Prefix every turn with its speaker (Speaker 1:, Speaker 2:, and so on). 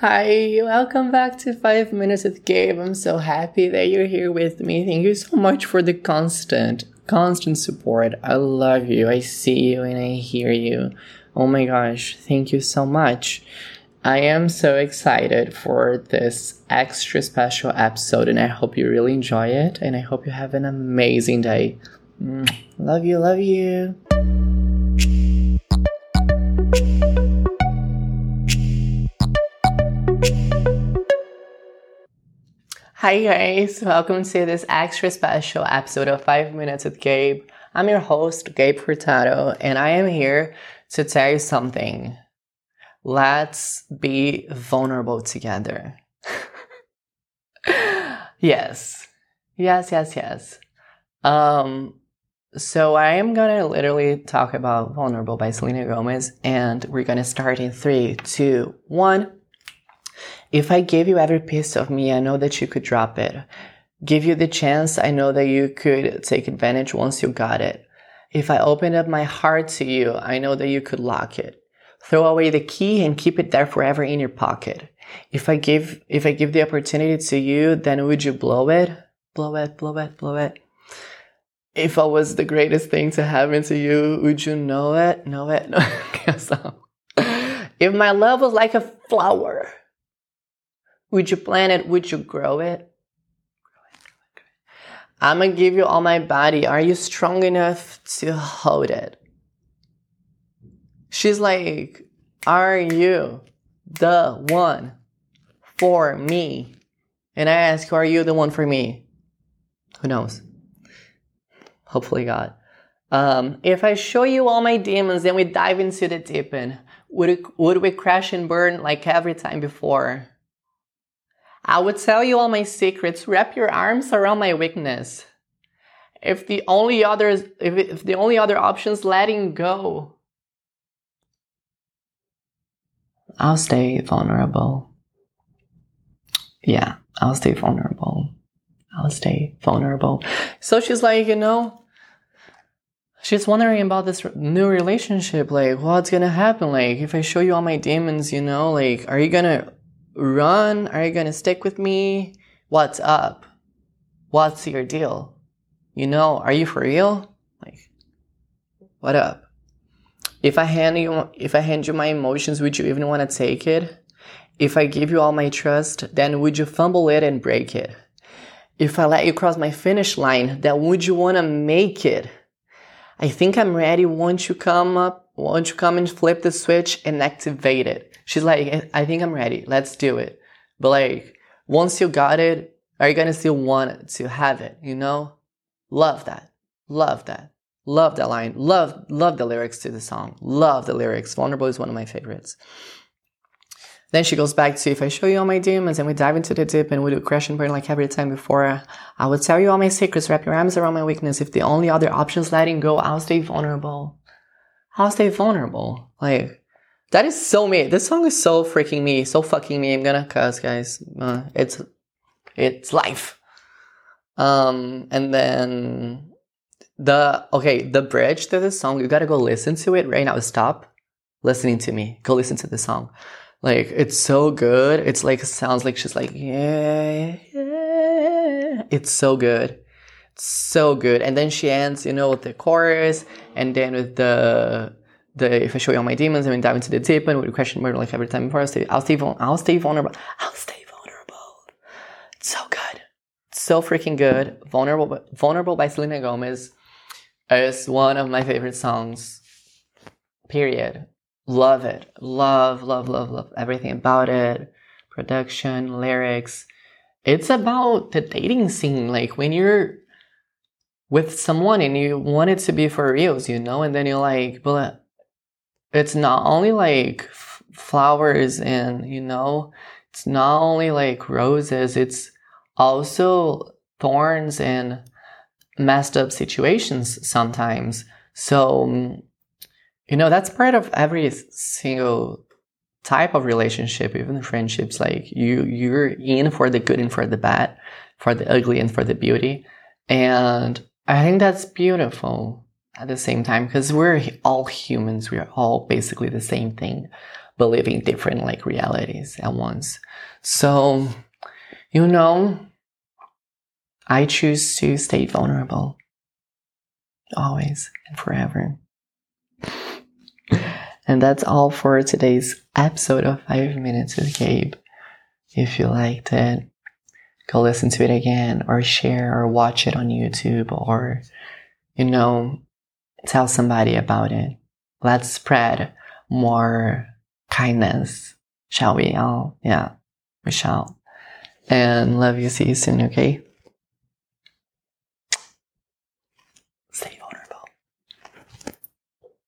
Speaker 1: Hi, welcome back to Five Minutes with Gabe. I'm so happy that you're here with me. Thank you so much for the constant, constant support. I love you. I see you and I hear you. Oh my gosh, thank you so much. I am so excited for this extra special episode and I hope you really enjoy it and I hope you have an amazing day. Mm. Love you, love you. Hi guys, welcome to this extra special episode of 5 Minutes with Gabe. I'm your host, Gabe Furtado, and I am here to tell you something. Let's be vulnerable together. yes. Yes, yes, yes. Um, so I am gonna literally talk about Vulnerable by Selena Gomez, and we're gonna start in three, two, one. If I gave you every piece of me, I know that you could drop it. Give you the chance, I know that you could take advantage once you got it. If I opened up my heart to you, I know that you could lock it. Throw away the key and keep it there forever in your pocket. If I give, if I give the opportunity to you, then would you blow it? Blow it, blow it, blow it. If I was the greatest thing to happen to you, would you know it? Know it? No, guess so. If my love was like a flower, would you plant it? Would you grow it? I'm gonna give you all my body. Are you strong enough to hold it? She's like, Are you the one for me? And I ask, Are you the one for me? Who knows? Hopefully, God. Um, if I show you all my demons, then we dive into the deep end. Would, it, would we crash and burn like every time before? I would tell you all my secrets. Wrap your arms around my weakness. If the only others, if, if the only other option is letting go, I'll stay vulnerable. Yeah, I'll stay vulnerable. I'll stay vulnerable. So she's like, you know, she's wondering about this new relationship. Like, what's gonna happen? Like, if I show you all my demons, you know, like, are you gonna run? Are you gonna stick with me? What's up? What's your deal? You know, are you for real? Like, what up? If I hand you, if I hand you my emotions, would you even want to take it? If I give you all my trust, then would you fumble it and break it? If I let you cross my finish line, then would you want to make it? I think I'm ready Won't you come up, Won't you come and flip the switch and activate it. She's like, I think I'm ready. Let's do it. But like, once you got it, are you gonna still want to have it? You know? Love that. Love that. Love that line. Love, love the lyrics to the song. Love the lyrics. Vulnerable is one of my favorites. Then she goes back to if I show you all my demons and we dive into the deep and we do crash and burn like every time before, I would tell you all my secrets, wrap your arms around my weakness. If the only other option is letting go, I'll stay vulnerable. I'll stay vulnerable. Like, that is so me. This song is so freaking me, so fucking me. I'm gonna cuss, guys. Uh, it's, it's life. Um, and then the, okay, the bridge to this song, you gotta go listen to it right now. Stop listening to me. Go listen to the song. Like, it's so good. It's like, sounds like she's like, yeah, yeah. It's so good. It's so good. And then she ends, you know, with the chorus and then with the, the, if I show you all my demons and we dive into the deep end the question mark like every time before, I'll stay, I'll stay, I'll stay vulnerable. I'll stay vulnerable. It's so good. so freaking good. Vulnerable, Vulnerable by Selena Gomez is one of my favorite songs. Period. Love it. Love, love, love, love everything about it. Production, lyrics. It's about the dating scene. Like when you're with someone and you want it to be for reals, you know, and then you're like, but it's not only like f- flowers and, you know, it's not only like roses, it's also thorns and messed up situations sometimes. So, um, you know, that's part of every single type of relationship, even friendships. Like you, you're in for the good and for the bad, for the ugly and for the beauty. And I think that's beautiful at the same time because we're all humans. We are all basically the same thing. believing different like realities at once. So, you know, I choose to stay vulnerable always and forever. And that's all for today's episode of 5 Minutes with Gabe. If you liked it, go listen to it again or share or watch it on YouTube or, you know, tell somebody about it. Let's spread more kindness, shall we? Oh, yeah, we shall. And love you. See you soon, okay?